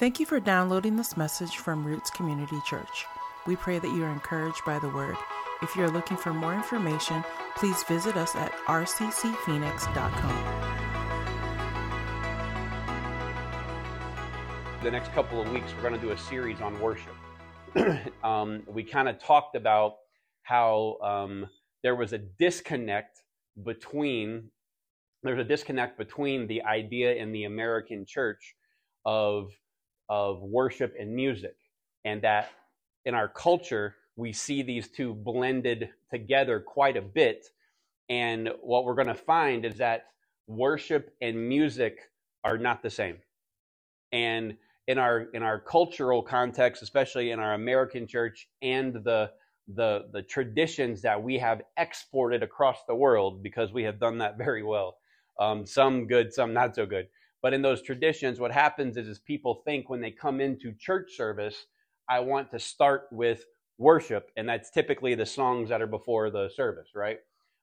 Thank you for downloading this message from Roots Community Church. We pray that you are encouraged by the word. If you are looking for more information, please visit us at rccphoenix.com. The next couple of weeks, we're going to do a series on worship. um, we kind of talked about how um, there was a disconnect between there's a disconnect between the idea in the American church of of worship and music, and that in our culture we see these two blended together quite a bit. And what we're going to find is that worship and music are not the same. And in our in our cultural context, especially in our American church and the the the traditions that we have exported across the world because we have done that very well. Um, some good, some not so good. But in those traditions, what happens is, is people think when they come into church service, I want to start with worship, and that's typically the songs that are before the service, right?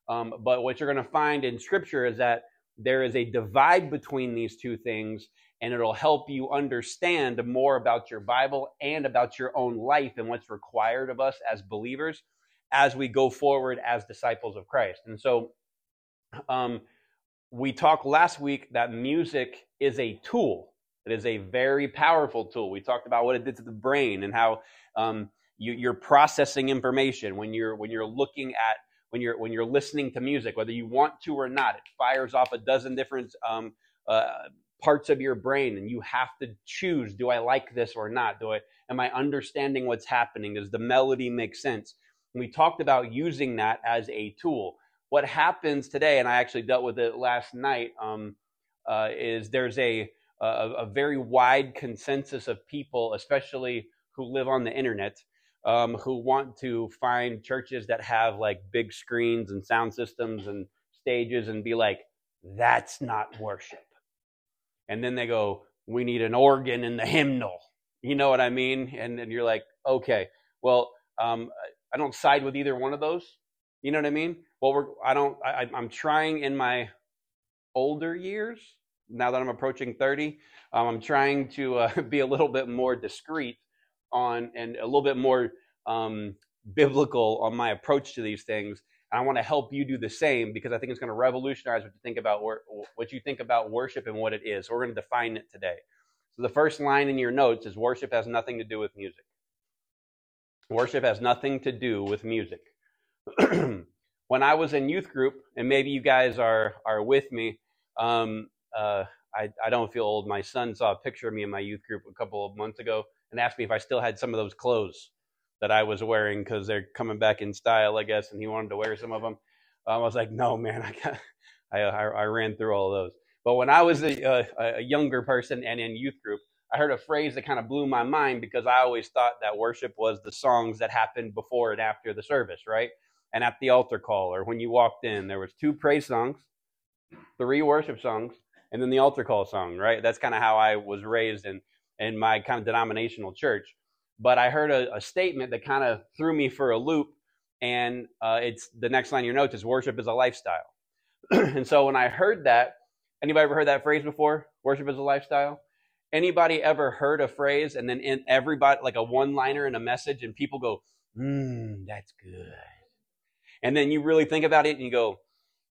Um, but what you're going to find in Scripture is that there is a divide between these two things, and it'll help you understand more about your Bible and about your own life and what's required of us as believers as we go forward as disciples of Christ. And so, um, we talked last week that music is a tool. It is a very powerful tool. We talked about what it did to the brain and how um, you, are processing information when you're when you're looking at when you're when you're listening to music, whether you want to or not. It fires off a dozen different um, uh, parts of your brain and you have to choose do i like this or not do i am i understanding what's happening does the melody make sense and we talked about using that as a tool what happens today and i actually dealt with it last night um, uh, is there's a, a, a very wide consensus of people especially who live on the internet um, who want to find churches that have like big screens and sound systems and stages and be like that's not worship and then they go, "We need an organ in the hymnal." You know what I mean? And then you're like, "Okay, well, um, I don't side with either one of those." You know what I mean? Well, we're I don't I, I'm trying in my older years now that I'm approaching 30. Um, I'm trying to uh, be a little bit more discreet on and a little bit more um, biblical on my approach to these things and I want to help you do the same because I think it's going to revolutionize what you think about what you think about worship and what it is. So we're going to define it today. So the first line in your notes is worship has nothing to do with music. Worship has nothing to do with music. when I was in youth group, and maybe you guys are are with me, um, uh, I, I don't feel old. My son saw a picture of me in my youth group a couple of months ago and asked me if I still had some of those clothes that I was wearing because they're coming back in style, I guess, and he wanted to wear some of them. I was like, no, man, I, got, I, I, I ran through all those. But when I was a, a, a younger person and in youth group, I heard a phrase that kind of blew my mind because I always thought that worship was the songs that happened before and after the service, right? And at the altar call or when you walked in, there was two praise songs, three worship songs, and then the altar call song, right? That's kind of how I was raised in in my kind of denominational church but I heard a, a statement that kind of threw me for a loop. And uh, it's the next line of your notes is worship is a lifestyle. and so when I heard that, anybody ever heard that phrase before? Worship is a lifestyle. Anybody ever heard a phrase and then in everybody like a one liner in a message and people go, "Hmm, that's good," and then you really think about it and you go,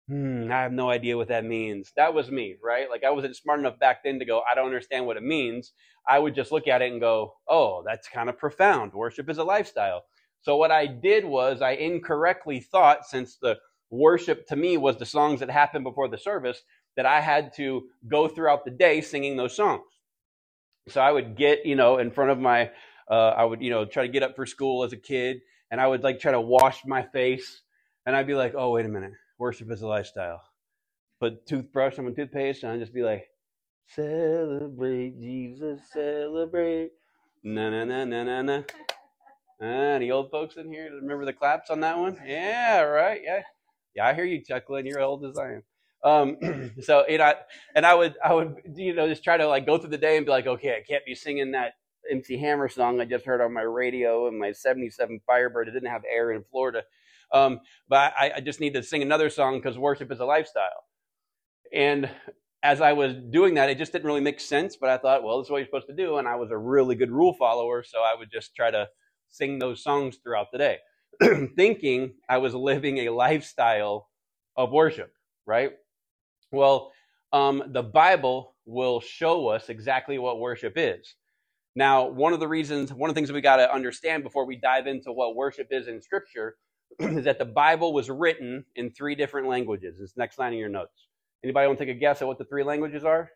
hmm, I have no idea what that means. That was me, right? Like I wasn't smart enough back then to go, I don't understand what it means. I would just look at it and go, oh, that's kind of profound. Worship is a lifestyle. So what I did was I incorrectly thought, since the worship to me was the songs that happened before the service, that I had to go throughout the day singing those songs. So I would get, you know, in front of my, uh, I would, you know, try to get up for school as a kid, and I would like try to wash my face, and I'd be like, oh, wait a minute worship is a lifestyle. Put toothbrush on my toothpaste and I'd just be like, celebrate Jesus, celebrate. Na na na na na na. Uh, any old folks in here remember the claps on that one? Yeah, right. Yeah, yeah. I hear you chuckling. You're old as I am. Um, so you know, and I would, I would, you know, just try to like go through the day and be like, okay, I can't be singing that MC Hammer song I just heard on my radio and my '77 Firebird. It didn't have air in Florida. Um, but I, I just need to sing another song because worship is a lifestyle. And as I was doing that, it just didn't really make sense. But I thought, well, this is what you're supposed to do, and I was a really good rule follower, so I would just try to sing those songs throughout the day, thinking I was living a lifestyle of worship. Right? Well, um, the Bible will show us exactly what worship is. Now, one of the reasons, one of the things that we got to understand before we dive into what worship is in Scripture is that the Bible was written in three different languages. This next line in your notes. Anybody want to take a guess at what the three languages are?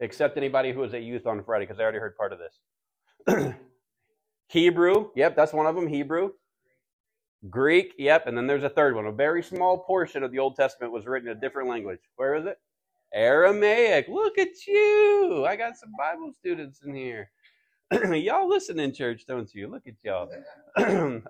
Except anybody who was at youth on Friday, because I already heard part of this. Hebrew, yep, that's one of them. Hebrew. Greek, yep, and then there's a third one. A very small portion of the Old Testament was written in a different language. Where is it? Aramaic. Look at you. I got some Bible students in here. y'all listen in church, don't you? Look at y'all.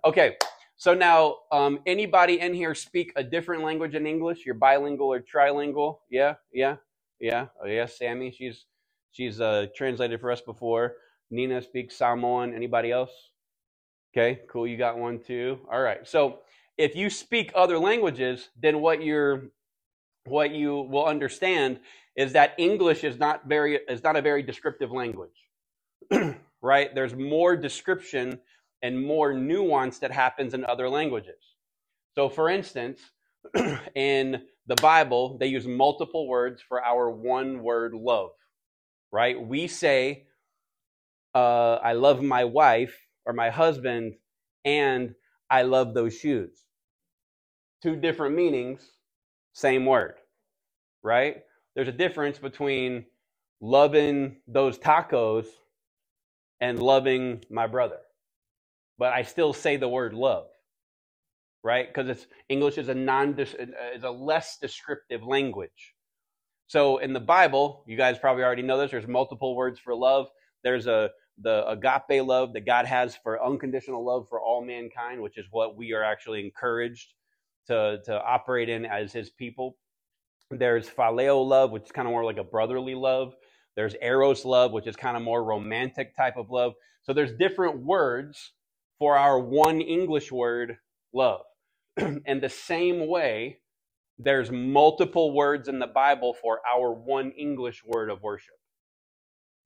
okay, so now um, anybody in here speak a different language in English? You're bilingual or trilingual? Yeah, yeah, yeah. Oh, yeah, Sammy, she's she's uh, translated for us before. Nina speaks Samoan. Anybody else? Okay, cool. You got one too. All right. So if you speak other languages, then what you're what you will understand is that English is not very is not a very descriptive language. right? There's more description and more nuance that happens in other languages. So for instance, in the Bible, they use multiple words for our one word love. Right? We say uh, I love my wife or my husband, and I love those shoes. Two different meanings, same word, right? There's a difference between loving those tacos and loving my brother. But I still say the word love, right? Because it's English is a non is a less descriptive language. So in the Bible, you guys probably already know this. There's multiple words for love. There's a the agape love that God has for unconditional love for all mankind, which is what we are actually encouraged to, to operate in as his people. There's phileo love, which is kind of more like a brotherly love. There's eros love, which is kind of more romantic type of love. So there's different words for our one English word, love. and the same way, there's multiple words in the Bible for our one English word of worship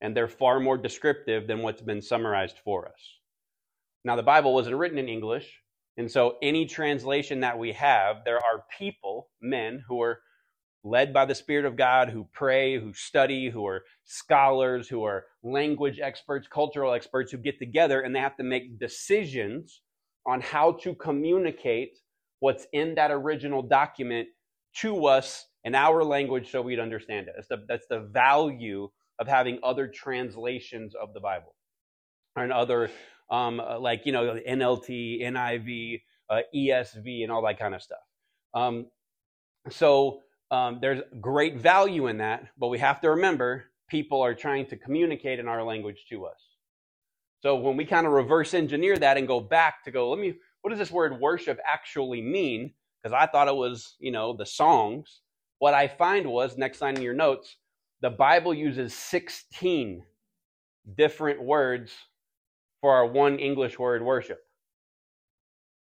and they're far more descriptive than what's been summarized for us. Now, the Bible wasn't written in English, and so any translation that we have, there are people, men, who are led by the Spirit of God, who pray, who study, who are scholars, who are language experts, cultural experts, who get together and they have to make decisions on how to communicate what's in that original document to us in our language so we'd understand it. That's the, that's the value of having other translations of the Bible and other, um, uh, like, you know, NLT, NIV, uh, ESV, and all that kind of stuff. Um, so um, there's great value in that, but we have to remember people are trying to communicate in our language to us. So when we kind of reverse engineer that and go back to go, let me, what does this word worship actually mean? Because I thought it was, you know, the songs. What I find was, next line in your notes, the Bible uses 16 different words for our one English word worship.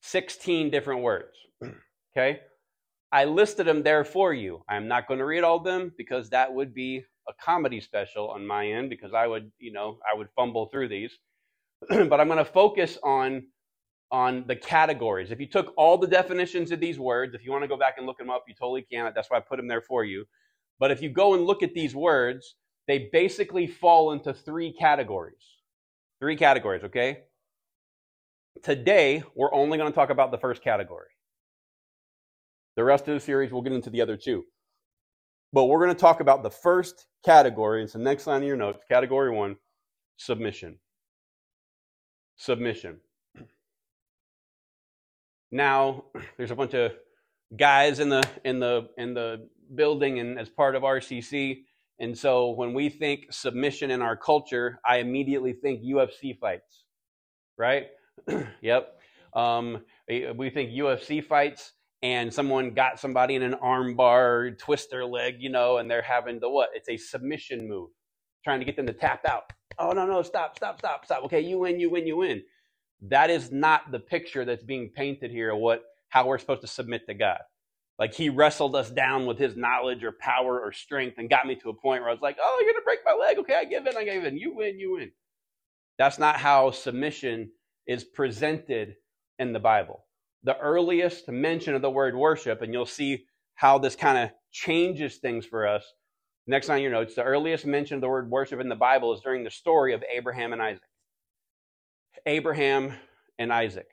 16 different words. Okay? I listed them there for you. I'm not going to read all of them because that would be a comedy special on my end because I would, you know, I would fumble through these. but I'm going to focus on on the categories. If you took all the definitions of these words, if you want to go back and look them up, you totally can. That's why I put them there for you. But if you go and look at these words, they basically fall into three categories. Three categories, okay? Today, we're only going to talk about the first category. The rest of the series, we'll get into the other two. But we're going to talk about the first category. It's the next line of your notes. Category one submission. Submission. Now, there's a bunch of guys in the in the in the building and as part of RCC. And so when we think submission in our culture, I immediately think UFC fights, right? yep. Um, we think UFC fights and someone got somebody in an armbar, twist their leg, you know, and they're having the what? It's a submission move, trying to get them to tap out. Oh, no, no, stop, stop, stop, stop. Okay, you win, you win, you win. That is not the picture that's being painted here of what, how we're supposed to submit to God. Like he wrestled us down with his knowledge or power or strength and got me to a point where I was like, oh, you're going to break my leg. Okay, I give in, I give in. You win, you win. That's not how submission is presented in the Bible. The earliest mention of the word worship, and you'll see how this kind of changes things for us. Next on your notes, the earliest mention of the word worship in the Bible is during the story of Abraham and Isaac. Abraham and Isaac.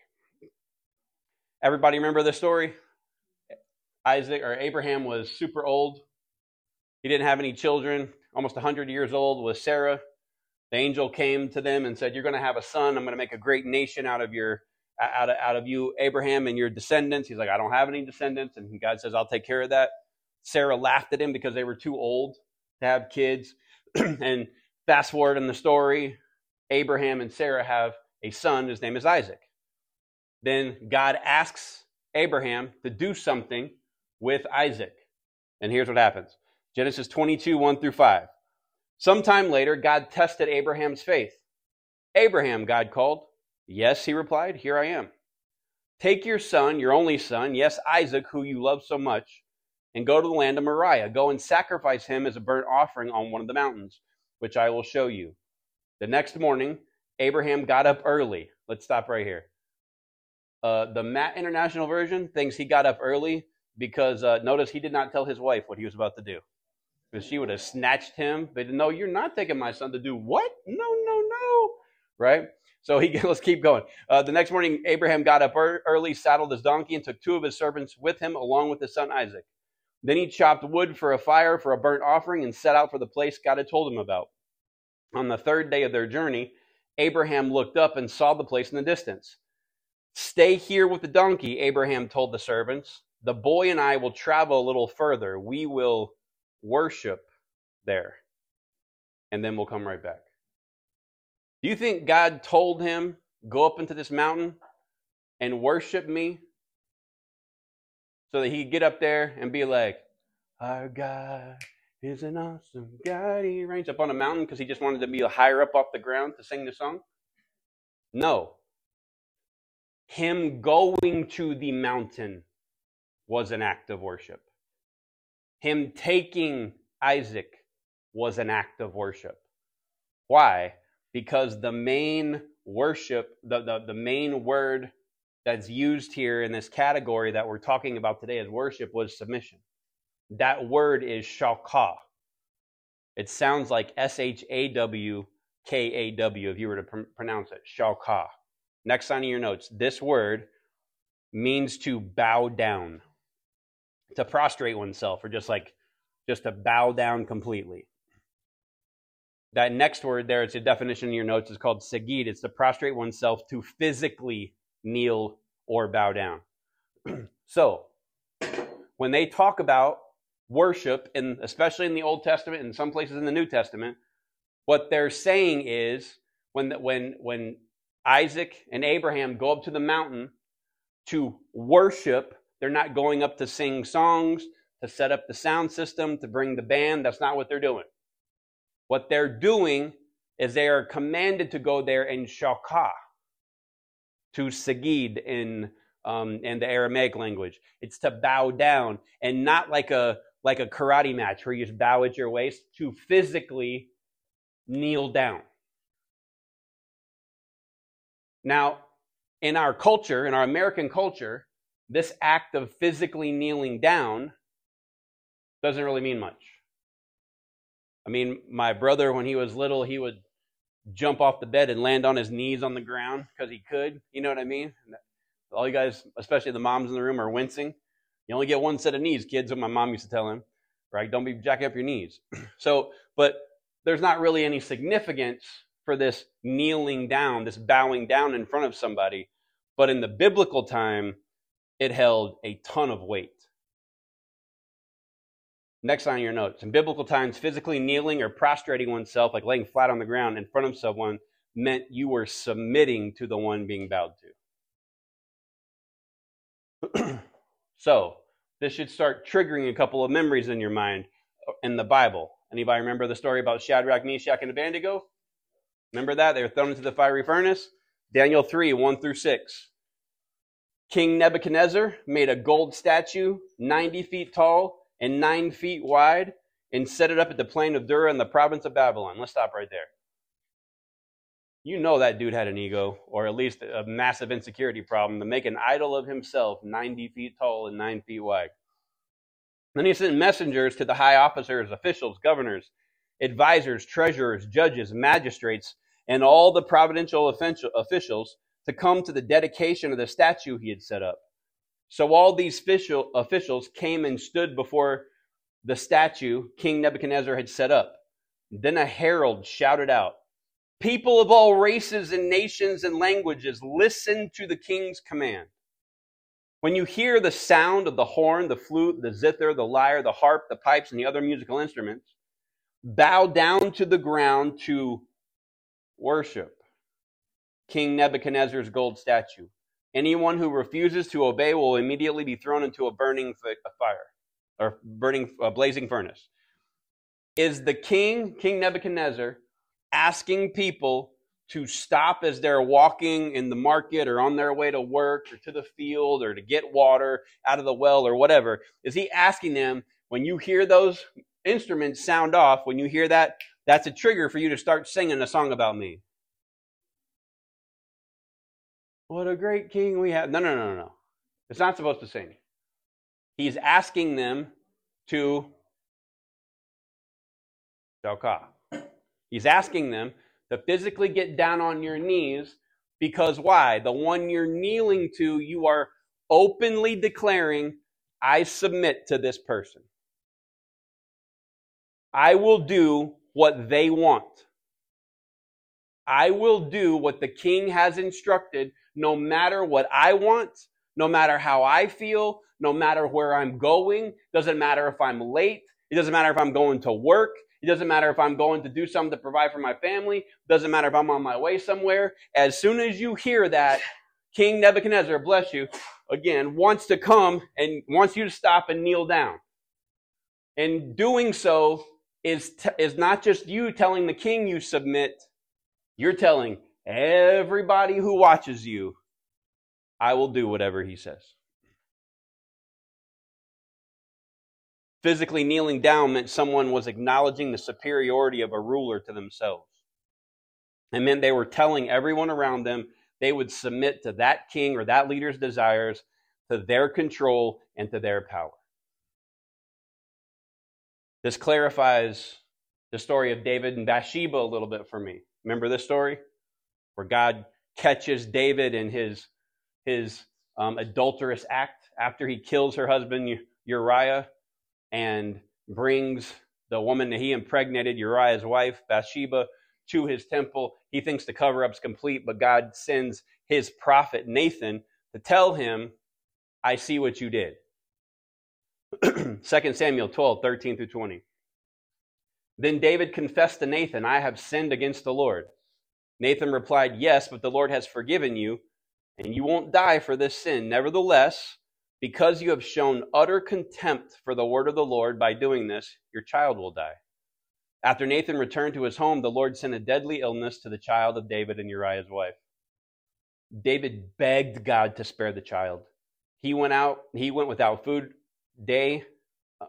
Everybody remember the story? Isaac or Abraham was super old. He didn't have any children, almost 100 years old with Sarah. The angel came to them and said, You're going to have a son. I'm going to make a great nation out of your out of, out of you, Abraham, and your descendants. He's like, I don't have any descendants. And God says, I'll take care of that. Sarah laughed at him because they were too old to have kids. and fast forward in the story, Abraham and Sarah have a son. His name is Isaac. Then God asks Abraham to do something with Isaac. And here's what happens Genesis 22, 1 through 5. Sometime later, God tested Abraham's faith. Abraham, God called. Yes, he replied, Here I am. Take your son, your only son, yes, Isaac, who you love so much, and go to the land of Moriah. Go and sacrifice him as a burnt offering on one of the mountains, which I will show you. The next morning, Abraham got up early. Let's stop right here. Uh, the Matt International Version thinks he got up early because uh, notice he did not tell his wife what he was about to do. Because she would have snatched him. But no, you're not taking my son to do what? No, no, no. Right? So he let's keep going. Uh, the next morning, Abraham got up early, saddled his donkey, and took two of his servants with him, along with his son Isaac. Then he chopped wood for a fire for a burnt offering and set out for the place God had told him about. On the third day of their journey, Abraham looked up and saw the place in the distance. Stay here with the donkey, Abraham told the servants. The boy and I will travel a little further. We will worship there, and then we'll come right back. Do you think God told him, Go up into this mountain and worship me? So that he could get up there and be like, Our God is an awesome God. He reigns up on a mountain because he just wanted to be higher up off the ground to sing the song? No. Him going to the mountain was an act of worship. Him taking Isaac was an act of worship. Why? Because the main worship, the, the, the main word that's used here in this category that we're talking about today as worship was submission. That word is shakah. It sounds like S H A W K A W if you were to pr- pronounce it. Shakah. Next sign of your notes. This word means to bow down, to prostrate oneself, or just like just to bow down completely. That next word there, it's a definition in your notes, is called sagid. It's to prostrate oneself to physically kneel or bow down. so, when they talk about worship, and especially in the Old Testament and some places in the New Testament, what they're saying is when, when, when Isaac and Abraham go up to the mountain to worship, they're not going up to sing songs, to set up the sound system, to bring the band. That's not what they're doing. What they're doing is they are commanded to go there in shakah, to sagid in um, in the Aramaic language. It's to bow down, and not like a like a karate match where you just bow at your waist. To physically kneel down. Now, in our culture, in our American culture, this act of physically kneeling down doesn't really mean much. I mean, my brother, when he was little, he would jump off the bed and land on his knees on the ground because he could. You know what I mean? All you guys, especially the moms in the room, are wincing. You only get one set of knees, kids, what my mom used to tell him, right? Don't be jacking up your knees. so, but there's not really any significance for this kneeling down, this bowing down in front of somebody. But in the biblical time, it held a ton of weight. Next on your notes. In biblical times, physically kneeling or prostrating oneself, like laying flat on the ground in front of someone, meant you were submitting to the one being bowed to. so, this should start triggering a couple of memories in your mind uh, in the Bible. Anybody remember the story about Shadrach, Meshach, and Abednego? Remember that? They were thrown into the fiery furnace? Daniel 3 1 through 6. King Nebuchadnezzar made a gold statue 90 feet tall and 9 feet wide and set it up at the plain of Dura in the province of Babylon. Let's stop right there. You know that dude had an ego, or at least a massive insecurity problem, to make an idol of himself 90 feet tall and 9 feet wide. Then he sent messengers to the high officers, officials, governors, advisors, treasurers, judges, magistrates, and all the providential officials to come to the dedication of the statue he had set up. So all these officials came and stood before the statue King Nebuchadnezzar had set up. Then a herald shouted out, People of all races and nations and languages, listen to the king's command. When you hear the sound of the horn, the flute, the zither, the lyre, the harp, the pipes, and the other musical instruments, bow down to the ground to worship King Nebuchadnezzar's gold statue. Anyone who refuses to obey will immediately be thrown into a burning fire or burning, a blazing furnace. Is the king, King Nebuchadnezzar, asking people to stop as they're walking in the market or on their way to work or to the field or to get water out of the well or whatever? Is he asking them, when you hear those instruments sound off, when you hear that, that's a trigger for you to start singing a song about me? What a great king we have. No, no, no, no. no. It's not supposed to sing. He's asking them to shakah. He's asking them to physically get down on your knees because why? The one you're kneeling to, you are openly declaring, I submit to this person. I will do what they want. I will do what the king has instructed, no matter what I want, no matter how I feel, no matter where I'm going. Doesn't matter if I'm late. It doesn't matter if I'm going to work. It doesn't matter if I'm going to do something to provide for my family. Doesn't matter if I'm on my way somewhere. As soon as you hear that, King Nebuchadnezzar, bless you, again, wants to come and wants you to stop and kneel down. And doing so is, t- is not just you telling the king you submit, you're telling everybody who watches you, I will do whatever he says. Physically kneeling down meant someone was acknowledging the superiority of a ruler to themselves. It meant they were telling everyone around them they would submit to that king or that leader's desires, to their control, and to their power. This clarifies the story of David and Bathsheba a little bit for me. Remember this story? Where God catches David in his, his um, adulterous act after he kills her husband Uriah and brings the woman that he impregnated, Uriah's wife, Bathsheba, to his temple. He thinks the cover up's complete, but God sends his prophet Nathan to tell him, I see what you did. 2 Samuel 12, 13 through 20. Then David confessed to Nathan, I have sinned against the Lord. Nathan replied, Yes, but the Lord has forgiven you, and you won't die for this sin. Nevertheless, because you have shown utter contempt for the word of the Lord by doing this, your child will die. After Nathan returned to his home, the Lord sent a deadly illness to the child of David and Uriah's wife. David begged God to spare the child. He went out, he went without food day,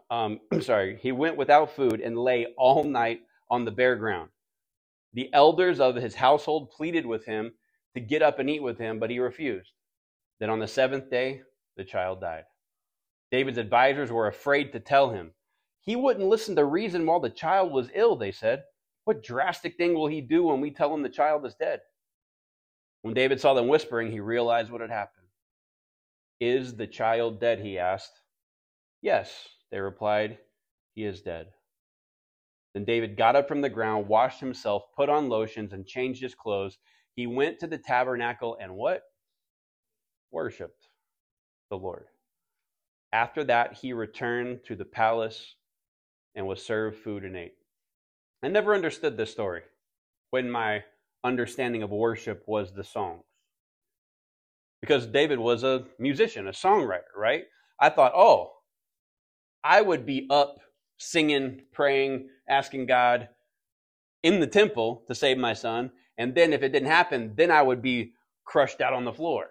um, sorry, he went without food and lay all night on the bare ground. The elders of his household pleaded with him to get up and eat with him, but he refused. Then on the seventh day, the child died. David's advisors were afraid to tell him. He wouldn't listen to reason while the child was ill, they said. What drastic thing will he do when we tell him the child is dead? When David saw them whispering, he realized what had happened. Is the child dead? he asked. Yes, they replied, He is dead. Then David got up from the ground, washed himself, put on lotions, and changed his clothes. He went to the tabernacle and what? Worshipped the Lord. After that, he returned to the palace and was served food and ate. I never understood this story when my understanding of worship was the songs. Because David was a musician, a songwriter, right? I thought, oh, I would be up singing, praying, asking God in the temple to save my son. And then if it didn't happen, then I would be crushed out on the floor.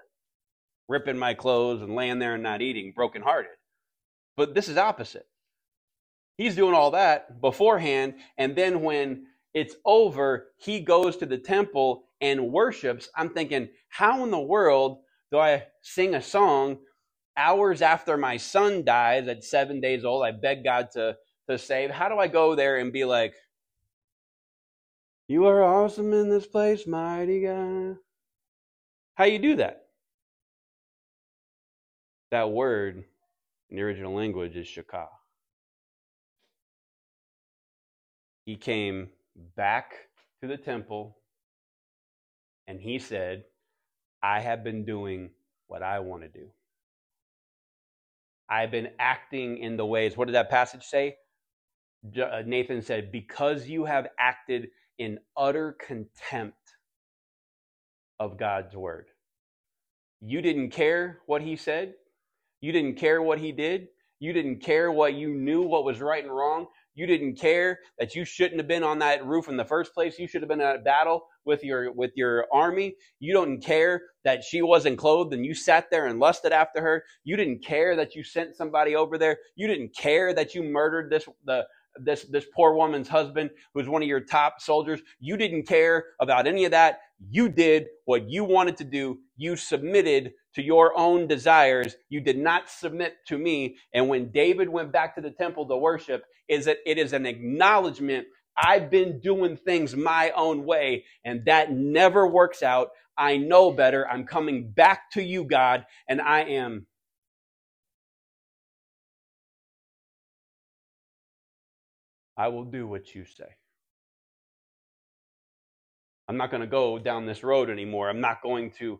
ripping my clothes and laying there and not eating, brokenhearted. But this is opposite. He's doing all that beforehand, and then when it's over, he goes to the temple and worships. I'm thinking, how in the world do I sing a song hours after my son dies at seven days old? I beg God to, to save. How do I go there and be like, You are awesome in this place, mighty God? How you do that? That word in the original language is shakah. He came back to the temple and he said, I have been doing what I want to do. I've been acting in the ways. What did that passage say? Uh, Nathan said, Because you have acted in utter contempt of God's word. You didn't care what he said. You didn't care what he did. You didn't care what you knew what was right and wrong. You didn't care that you shouldn't have been on that roof in the first place. You should have been at battle with your with your army. You don't care that she wasn't clothed and you sat there and lusted after her. You didn't care that you sent somebody over there. You didn't care that you murdered this the this this poor woman's husband who was one of your top soldiers. You didn't care about any of that. You did what you wanted to do. You submitted to your own desires. You did not submit to me. And when David went back to the temple to worship, is that it is an acknowledgement I've been doing things my own way, and that never works out. I know better. I'm coming back to you, God, and I am. I will do what you say. I'm not going to go down this road anymore. I'm not going to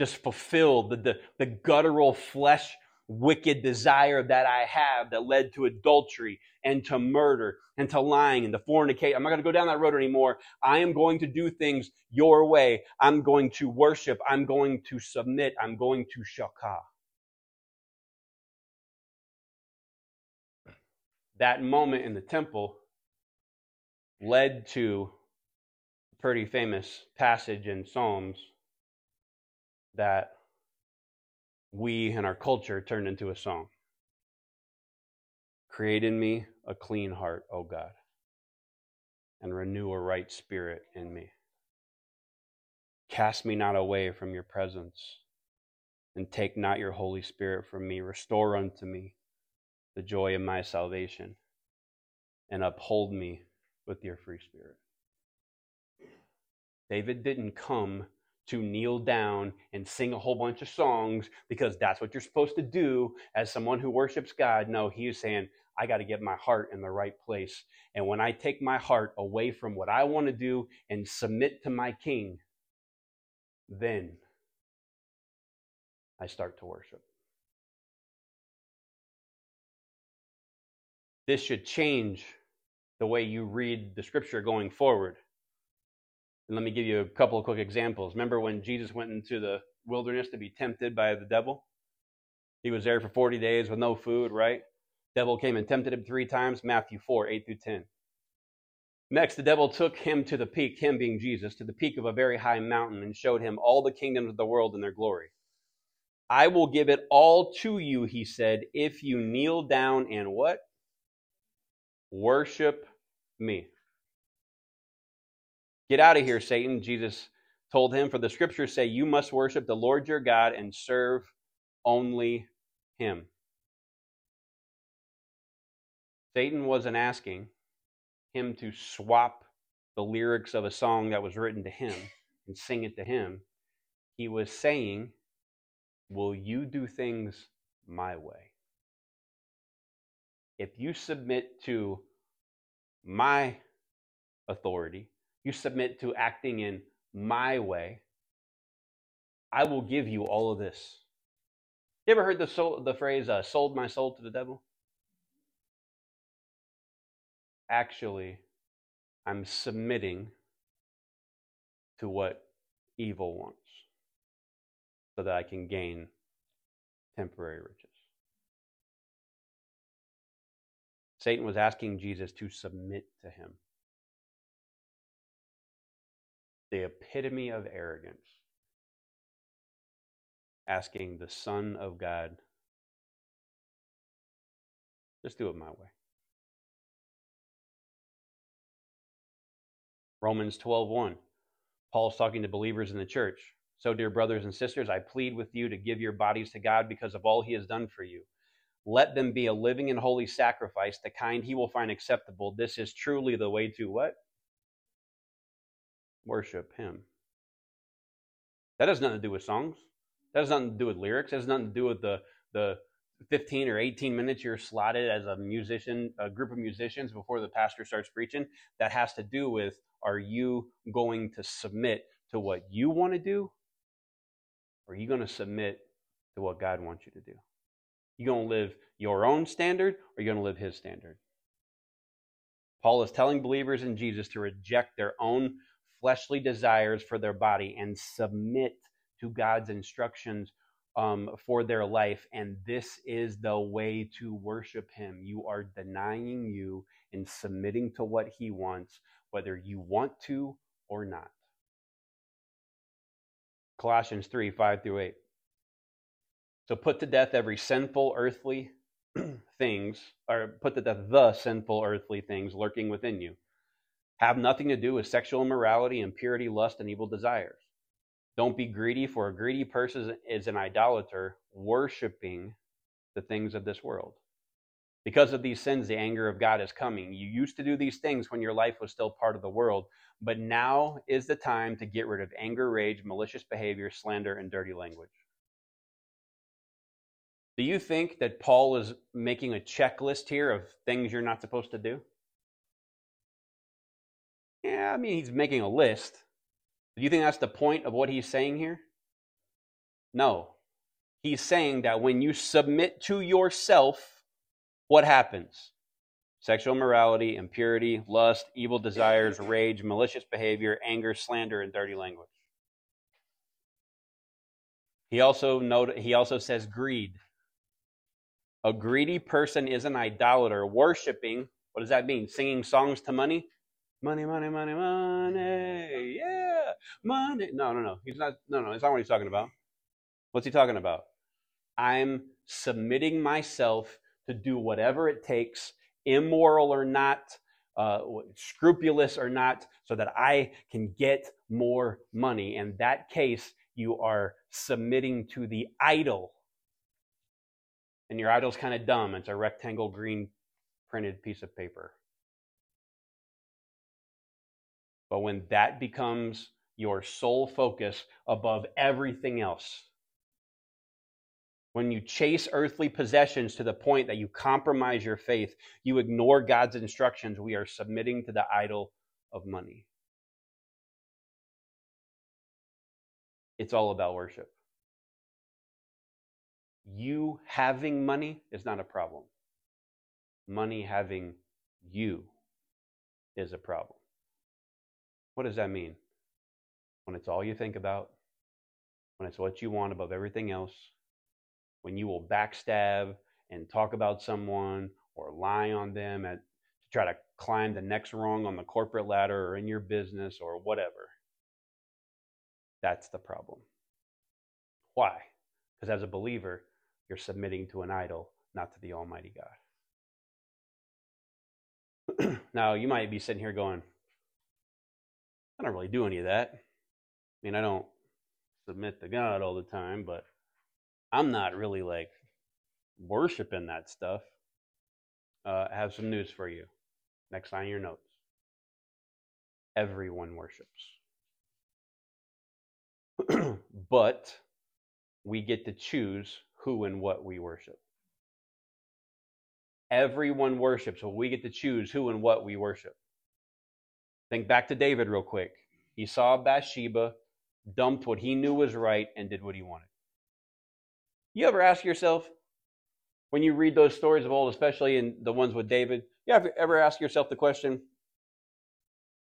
just fulfill the, the, the guttural flesh wicked desire that I have that led to adultery and to murder and to lying and to fornicate. I'm not going to go down that road anymore. I am going to do things your way. I'm going to worship. I'm going to submit. I'm going to shakah. That moment in the temple led to a pretty famous passage in Psalms that we and our culture turned into a song. Create in me a clean heart, O God, and renew a right spirit in me. Cast me not away from your presence, and take not your Holy Spirit from me. Restore unto me the joy of my salvation, and uphold me with your free spirit. David didn't come to kneel down and sing a whole bunch of songs because that's what you're supposed to do as someone who worships God. No, he is saying, I got to get my heart in the right place. And when I take my heart away from what I want to do and submit to my king, then I start to worship. This should change the way you read the scripture going forward. And let me give you a couple of quick examples. Remember when Jesus went into the wilderness to be tempted by the devil? He was there for 40 days with no food, right? Devil came and tempted him three times, Matthew 4, 8 through 10. Next, the devil took him to the peak, him being Jesus, to the peak of a very high mountain and showed him all the kingdoms of the world and their glory. I will give it all to you, he said, if you kneel down and what? Worship me. Get out of here, Satan, Jesus told him, for the scriptures say you must worship the Lord your God and serve only him. Satan wasn't asking him to swap the lyrics of a song that was written to him and sing it to him. He was saying, Will you do things my way? If you submit to my authority, you submit to acting in my way, I will give you all of this. You ever heard the, soul, the phrase, uh, sold my soul to the devil? Actually, I'm submitting to what evil wants so that I can gain temporary riches. Satan was asking Jesus to submit to him. the epitome of arrogance. asking the Son of God, just do it my way. Romans 12:1. Paul's talking to believers in the church. So, dear brothers and sisters, I plead with you to give your bodies to God because of all he has done for you. Let them be a living and holy sacrifice, the kind he will find acceptable. This is truly the way to what? Worship him. That has nothing to do with songs. That has nothing to do with lyrics. That has nothing to do with the, the 15 or 18 minutes you're slotted as a musician, a group of musicians before the pastor starts preaching. That has to do with are you going to submit to what you want to do? Or are you going to submit to what God wants you to do? You going to live your own standard or you going to live his standard? Paul is telling believers in Jesus to reject their own fleshly desires for their body and submit to God's instructions um, for their life. And this is the way to worship Him. You are denying you and submitting to what He wants, whether you want to or not. Colossians 3 5 through 8. So put to death every sinful earthly things, or put to death the sinful earthly things lurking within you. Have nothing to do with sexual immorality, impurity, lust, and evil desires. Don't be greedy, for a greedy person is an idolater, worshiping the things of this world. Because of these sins, the anger of God is coming. You used to do these things when your life was still part of the world, but now is the time to get rid of anger, rage, malicious behavior, slander, and dirty language. Do you think that Paul is making a checklist here of things you're not supposed to do? Yeah, I mean, he's making a list. Do you think that's the point of what he's saying here? No. He's saying that when you submit to yourself, what happens? Sexual morality, impurity, lust, evil desires, rage, malicious behavior, anger, slander, and dirty language. He also note, he also says greed. A greedy person is an idolater, worshiping. What does that mean? Singing songs to money? Money, money, money, money. Yeah, money. No, no, no. He's not. No, no. It's not what he's talking about. What's he talking about? I'm submitting myself to do whatever it takes, immoral or not, uh, scrupulous or not, so that I can get more money. In that case, you are submitting to the idol and your idol's kind of dumb. It's a rectangle green printed piece of paper. But when that becomes your sole focus above everything else, when you chase earthly possessions to the point that you compromise your faith, you ignore God's instructions, we are submitting to the idol of money. It's all about worship you having money is not a problem. Money having you is a problem. What does that mean? When it's all you think about, when it's what you want above everything else, when you will backstab and talk about someone or lie on them at, to try to climb the next rung on the corporate ladder or in your business or whatever. That's the problem. Why? Because as a believer, you're submitting to an idol, not to the Almighty God. now, you might be sitting here going, I don't really do any of that. I mean, I don't submit to God all the time, but I'm not really like worshiping that stuff. Uh, I have some news for you. Next on your notes. Everyone worships. but we get to choose who and what we worship. Everyone worships, so we get to choose who and what we worship. Think back to David real quick. He saw Bathsheba, dumped what he knew was right, and did what he wanted. You ever ask yourself, when you read those stories of old, especially in the ones with David, you ever ask yourself the question,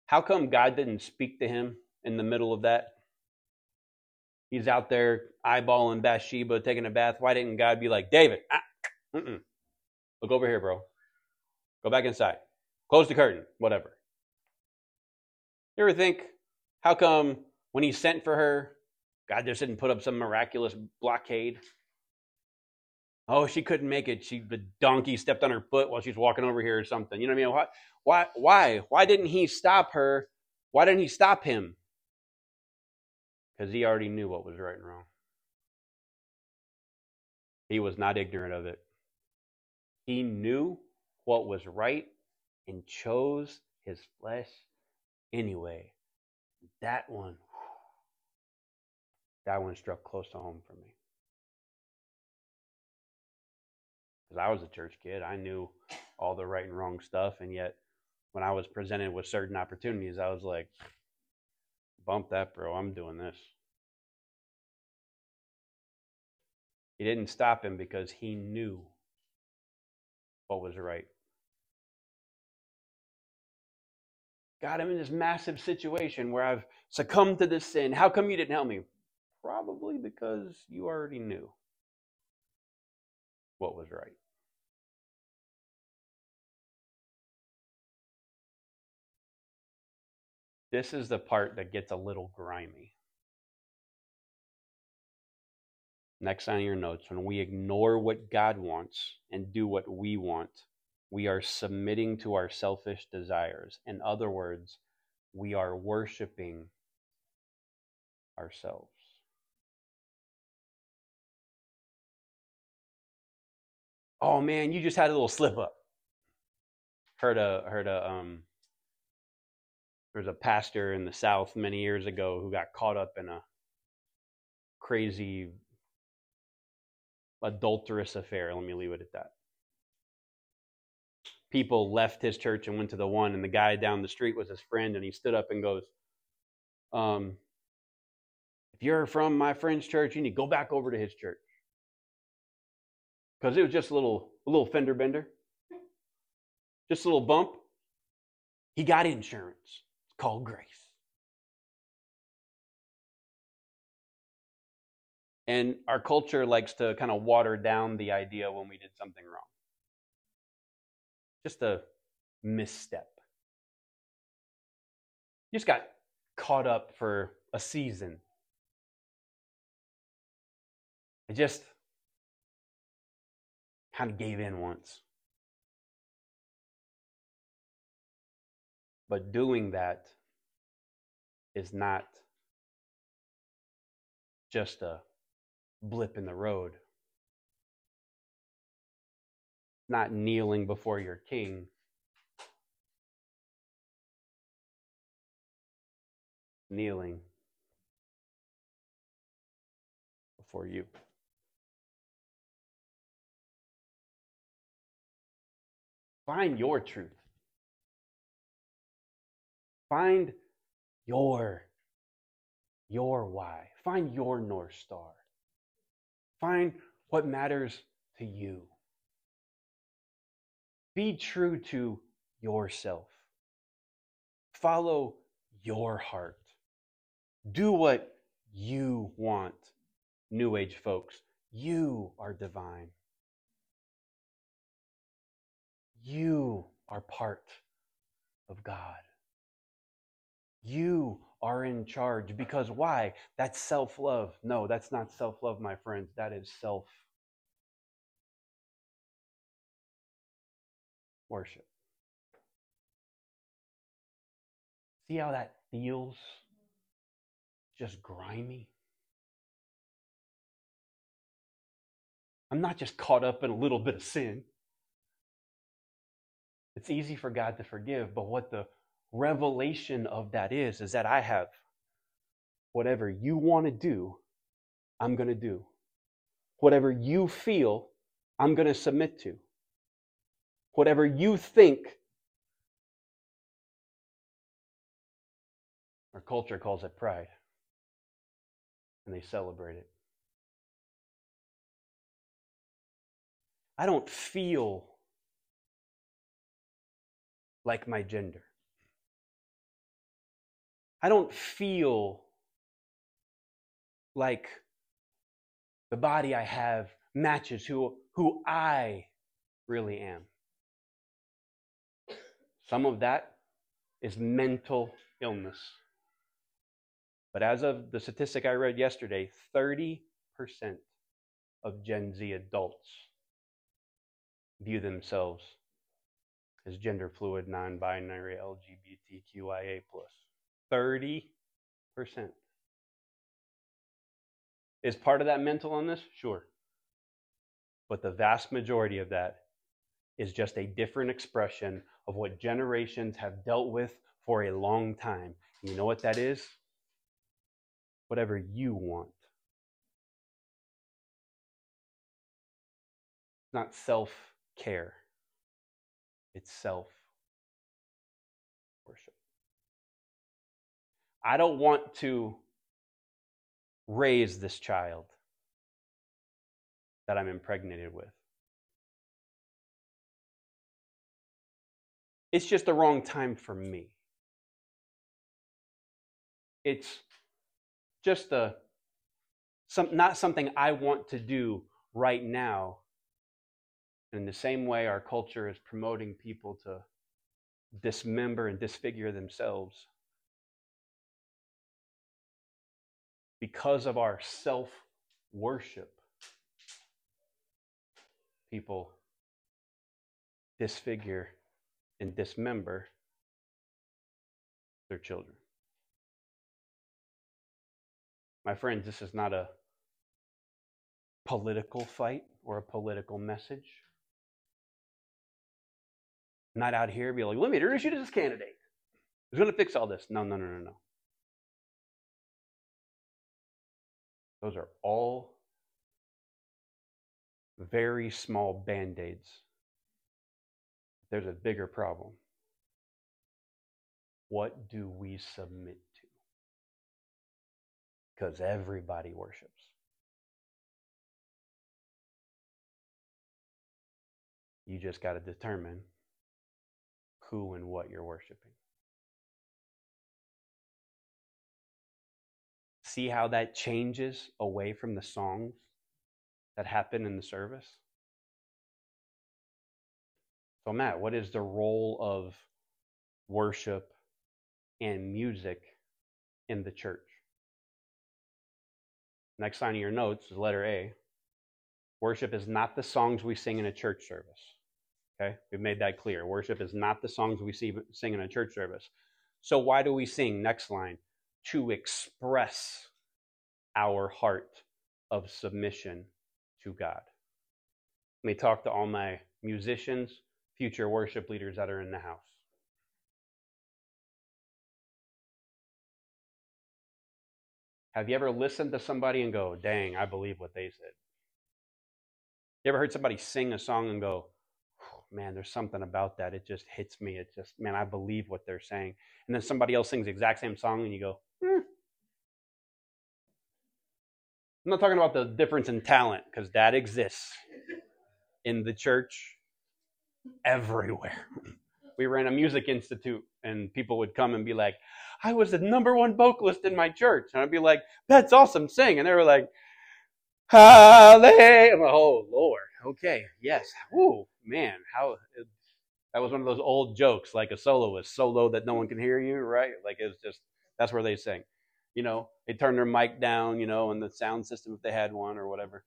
how come God didn't speak to him in the middle of that? He's out there eyeballing Bathsheba, taking a bath. Why didn't God be like, David, ah, look over here, bro. Go back inside. Close the curtain, whatever. You ever think, how come when he sent for her, God just didn't put up some miraculous blockade. Oh, she couldn't make it. She the donkey stepped on her foot while she's walking over here or something. You know what I mean? Why? Why? Why? Why didn't he stop her? Why didn't he stop him? Because he already knew what was right and wrong. He was not ignorant of it. He knew what was right and chose his flesh anyway. That one, that one struck close to home for me. Because I was a church kid, I knew all the right and wrong stuff, and yet when I was presented with certain opportunities, I was like, bump that, bro, I'm doing this. He didn't stop him because he knew what was right. God, I'm in this massive situation where I've succumbed to this sin. How come you didn't help me? Probably because you already knew what was right. This is the part that gets a little grimy. Next on your notes, when we ignore what God wants and do what we want, we are submitting to our selfish desires. In other words, we are worshiping ourselves. Oh man, you just had a little slip up. Heard a heard a um there's a pastor in the south many years ago who got caught up in a crazy adulterous affair. Let me leave it at that. People left his church and went to the one, and the guy down the street was his friend, and he stood up and goes, um, If you're from my friend's church, you need to go back over to his church. Because it was just a little, a little fender bender, just a little bump. He got insurance. Called grace. And our culture likes to kind of water down the idea when we did something wrong. Just a misstep. You just got caught up for a season. I just kind of gave in once. But doing that is not just a blip in the road. Not kneeling before your king. Kneeling before you. Find your truth. Find your your why. Find your north star. Find what matters to you. Be true to yourself. Follow your heart. Do what you want, New Age folks. You are divine. You are part of God. You are in charge. Because why? That's self love. No, that's not self love, my friends. That is self worship. See how that feels? Just grimy. I'm not just caught up in a little bit of sin. It's easy for God to forgive, but what the revelation of that is is that I have whatever you want to do, I'm going to do. Whatever you feel, I'm going to submit to. Whatever you think, our culture calls it pride, and they celebrate it. I don't feel like my gender. I don't feel like the body I have matches who, who I really am. Some of that is mental illness. But as of the statistic I read yesterday, 30% of Gen Z adults view themselves as gender fluid, non binary, LGBTQIA. 30%. Is part of that mental illness? Sure. But the vast majority of that is just a different expression of what generations have dealt with for a long time. You know what that is? Whatever you want. Not self care, it's self I don't want to raise this child that I'm impregnated with. It's just the wrong time for me. It's just a some, not something I want to do right now. In the same way, our culture is promoting people to dismember and disfigure themselves because of our self worship people disfigure and dismember their children. My friends, this is not a political fight or a political message. Not out here be like, let me introduce you to this candidate who's going to fix all this. No, no, no, no, no. Those are all very small band aids. There's a bigger problem. What do we submit to? Because everybody worships. You just got to determine who and what you're worshiping. See how that changes away from the songs that happen in the service? So, Matt, what is the role of worship and music in the church? Next line of your notes is letter A. Worship is not the songs we sing in a church service. Okay, we've made that clear. Worship is not the songs we sing in a church service. So, why do we sing? Next line to express our heart of submission to God. Let me talk to all my musicians, future worship leaders that are in the house. Have you ever listened to somebody and go, dang, I believe what they said? You ever heard somebody sing a song and go, man, there's something about that. It just hits me. It just, man, I believe what they're saying. And then somebody else sings the exact same song and you go, hmm, I'm not talking about the difference in talent because that exists in the church everywhere. We ran a music institute and people would come and be like, I was the number one vocalist in my church. And I'd be like, that's awesome, sing. And they were like, Hallelujah. Oh, Lord. Okay. Yes. Ooh, man. How that was one of those old jokes, like a soloist, so low that no one can hear you, right? Like it's just that's where they sing you know, they turn their mic down, you know, and the sound system if they had one or whatever.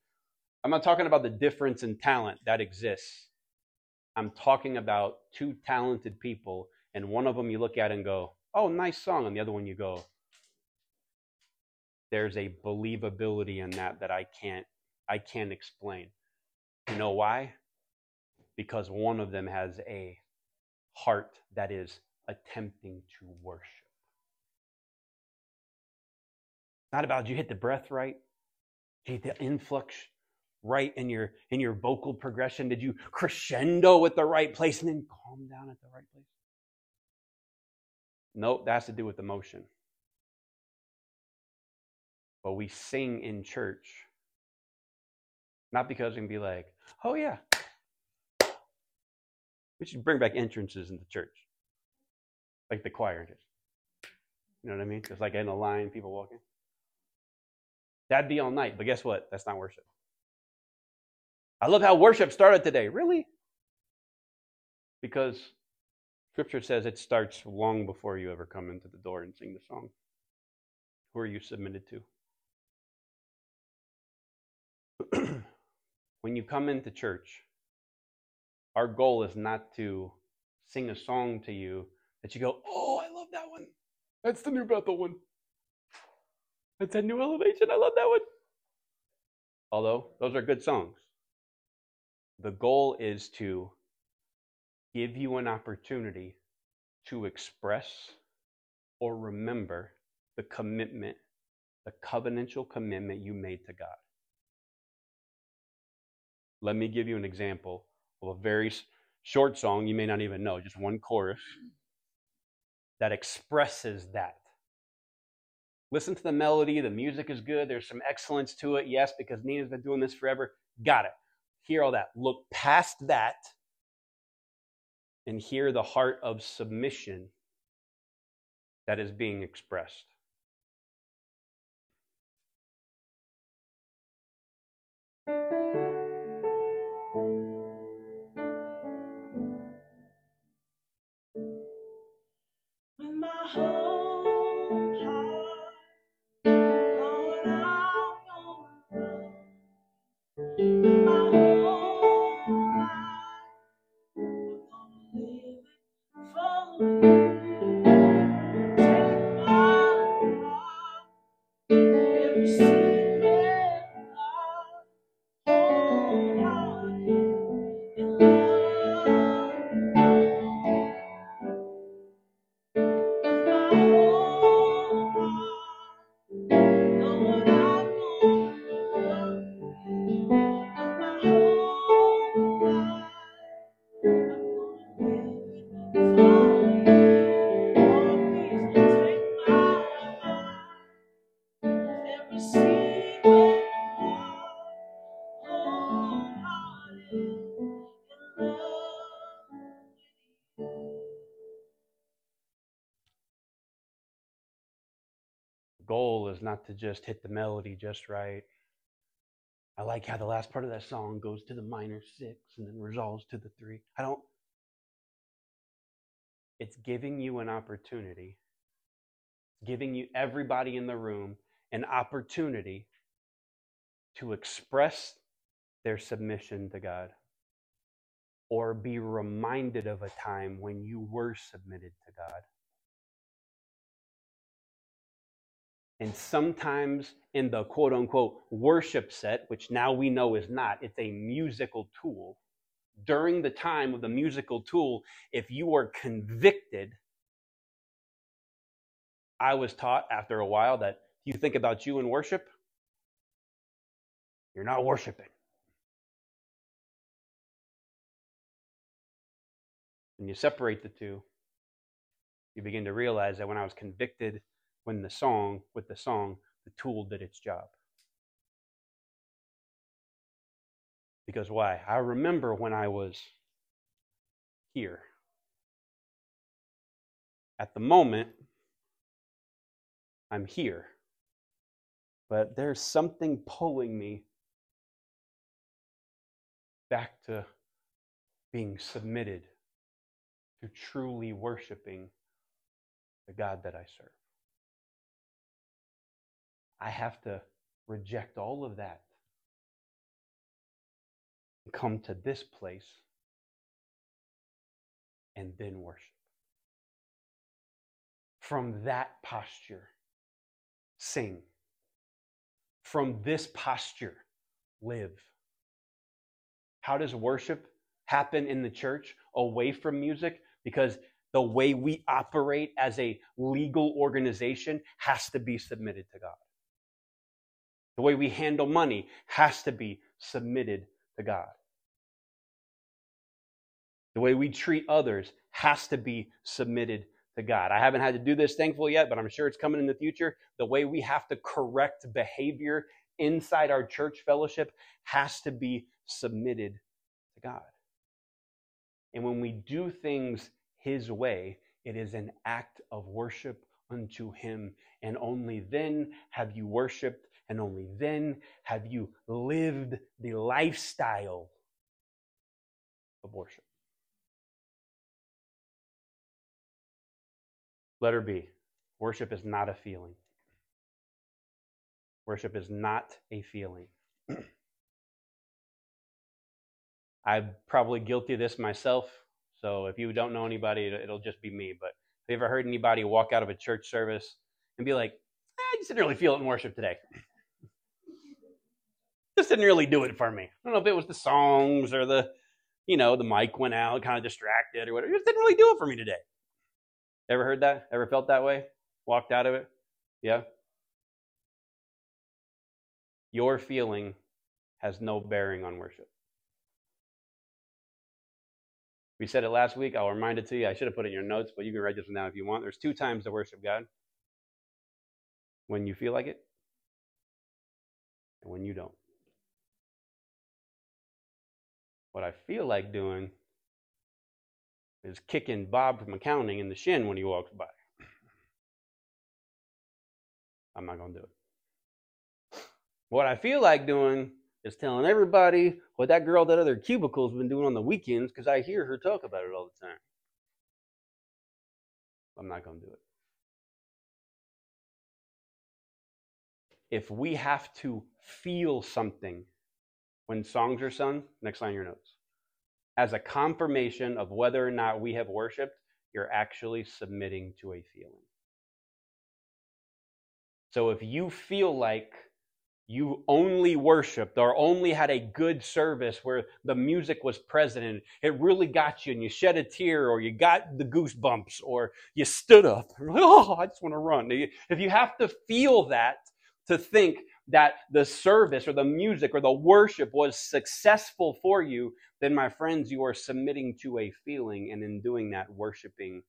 I'm not talking about the difference in talent that exists. I'm talking about two talented people, and one of them you look at and go, oh, nice song, and the other one you go, there's a believability in that that I can't I can't explain. You know why? Because one of them has a heart that is attempting to worship. Not about you hit the breath right? Did you hit the influx right in your in your vocal progression? Did you crescendo at the right place and then calm down at the right place? Nope, that has to do with emotion. But we sing in church, not because we can be like, oh yeah. We should bring back entrances into church. Like the choir did. You know what I mean? Just like in a line, people walking. That'd be all night. But guess what? That's not worship. I love how worship started today. Really? Because scripture says it starts long before you ever come into the door and sing the song. Who are you submitted to? when you come into church, our goal is not to sing a song to you that you go, oh, I love that one. That's the new Bethel one. That's a new elevation. I love that one. Although those are good songs. The goal is to give you an opportunity to express or remember the commitment, the covenantal commitment you made to God. Let me give you an example of a very short song you may not even know, just one chorus that expresses that. Listen to the melody, the music is good, there's some excellence to it. Yes, because Nina's been doing this forever. Got it. Hear all that. Look past that and hear the heart of submission that is being expressed. Not to just hit the melody just right. I like how the last part of that song goes to the minor six and then resolves to the three. I don't. It's giving you an opportunity, giving you everybody in the room an opportunity to express their submission to God or be reminded of a time when you were submitted to God. And sometimes in the quote unquote worship set, which now we know is not, it's a musical tool. During the time of the musical tool, if you are convicted, I was taught after a while that you think about you in worship, you're not worshiping. When you separate the two, you begin to realize that when I was convicted when the song, with the song, the tool did its job. Because why? I remember when I was here. At the moment, I'm here. But there's something pulling me back to being submitted to truly worshiping the God that I serve. I have to reject all of that and come to this place and then worship. From that posture, sing. From this posture, live. How does worship happen in the church away from music? Because the way we operate as a legal organization has to be submitted to God. The way we handle money has to be submitted to God. The way we treat others has to be submitted to God. I haven't had to do this thankfully yet, but I'm sure it's coming in the future. The way we have to correct behavior inside our church fellowship has to be submitted to God. And when we do things His way, it is an act of worship unto Him. And only then have you worshiped and only then have you lived the lifestyle of worship. Letter B worship is not a feeling. Worship is not a feeling. I'm probably guilty of this myself. So if you don't know anybody, it'll just be me. But have you ever heard anybody walk out of a church service and be like, eh, I just didn't really feel it in worship today? Just didn't really do it for me. I don't know if it was the songs or the, you know, the mic went out, kind of distracted or whatever. It just didn't really do it for me today. Ever heard that? Ever felt that way? Walked out of it? Yeah? Your feeling has no bearing on worship. We said it last week. I'll remind it to you. I should have put it in your notes, but you can write this down if you want. There's two times to worship God when you feel like it and when you don't. What I feel like doing is kicking Bob from accounting in the shin when he walks by. I'm not going to do it. What I feel like doing is telling everybody what that girl that other cubicle's been doing on the weekends because I hear her talk about it all the time. I'm not going to do it. If we have to feel something when songs are sung, next line your notes, as a confirmation of whether or not we have worshiped, you're actually submitting to a feeling. So if you feel like you only worshiped or only had a good service where the music was present and it really got you and you shed a tear or you got the goosebumps or you stood up oh i just want to run if you have to feel that to think that the service or the music or the worship was successful for you then my friends you are submitting to a feeling and in doing that worshiping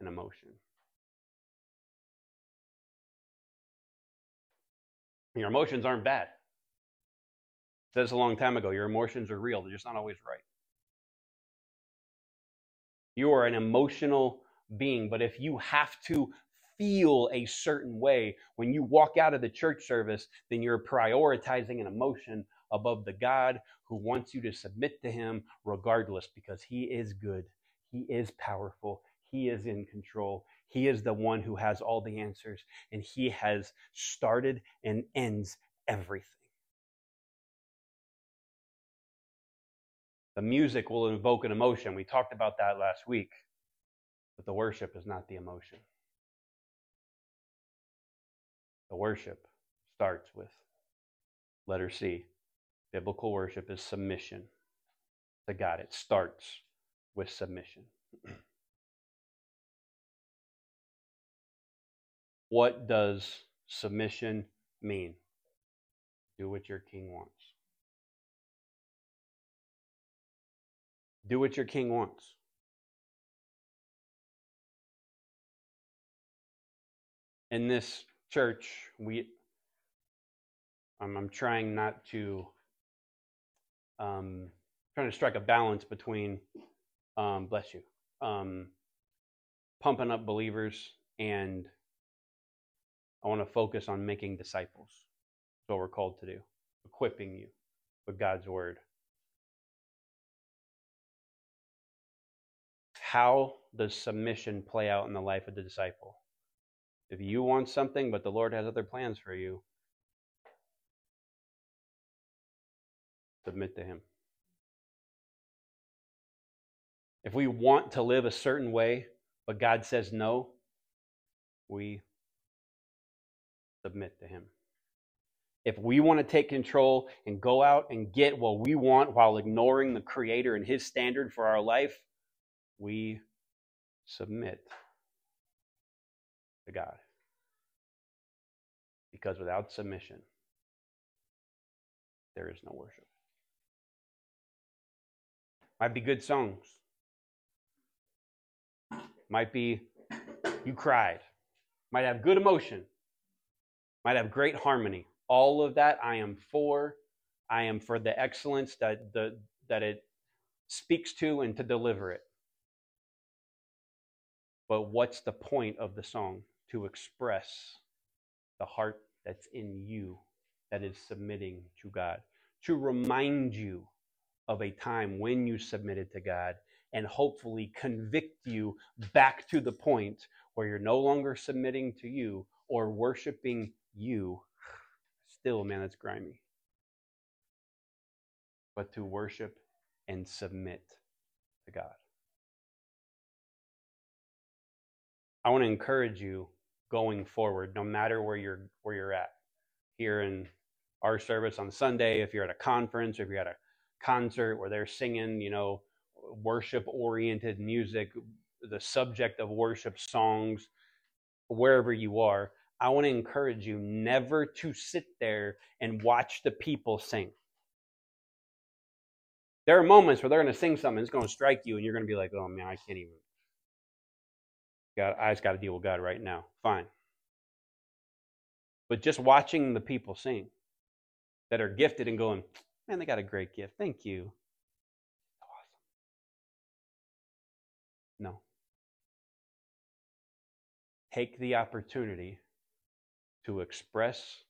an emotion Your emotions aren't bad. I said this a long time ago. Your emotions are real, they're just not always right. You are an emotional being, but if you have to feel a certain way when you walk out of the church service, then you're prioritizing an emotion above the God who wants you to submit to Him regardless because He is good, He is powerful, He is in control, he is the one who has all the answers, and He has started and ends everything. The music will invoke an emotion. We talked about that last week, but the worship is not the emotion. The worship starts with letter C. Biblical worship is submission to God. It starts with submission. What does submission mean? Do what your king wants. Do what your king wants. In this church, we I'm, I'm trying not to um, trying to strike a balance between um, bless you um, pumping up believers and I want to focus on making disciples. That's what we're called to do, equipping you with God's word. How does submission play out in the life of the disciple? If you want something, but the Lord has other plans for you, submit to Him. If we want to live a certain way, but God says no, we submit to Him. If we want to take control and go out and get what we want while ignoring the Creator and His standard for our life, we submit to God. Because without submission, there is no worship. Might be good songs. Might be you cried. Might have good emotion might have great harmony. All of that I am for. I am for the excellence that the that it speaks to and to deliver it. But what's the point of the song? To express the heart that's in you that is submitting to God. To remind you of a time when you submitted to God and hopefully convict you back to the point where you're no longer submitting to you or worshiping you, still, man, that's grimy. But to worship and submit to God. I want to encourage you going forward, no matter where you're where you're at. Here in our service on Sunday, if you're at a conference or if you're at a concert where they're singing, you know, worship oriented music, the subject of worship songs, wherever you are, I want to encourage you never to sit there and watch the people sing. There are moments where they're going to sing something, it's going to strike you, and you're going to be like, oh man, I can't even. God, I just got to deal with God right now. Fine. But just watching the people sing that are gifted and going, man, they got a great gift. Thank you. Awesome. No. Take the opportunity to express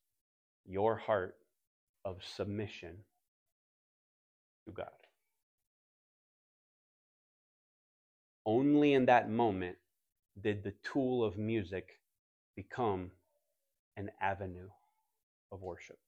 your heart of submission to God. Only in that moment did the tool of music become an avenue of worship.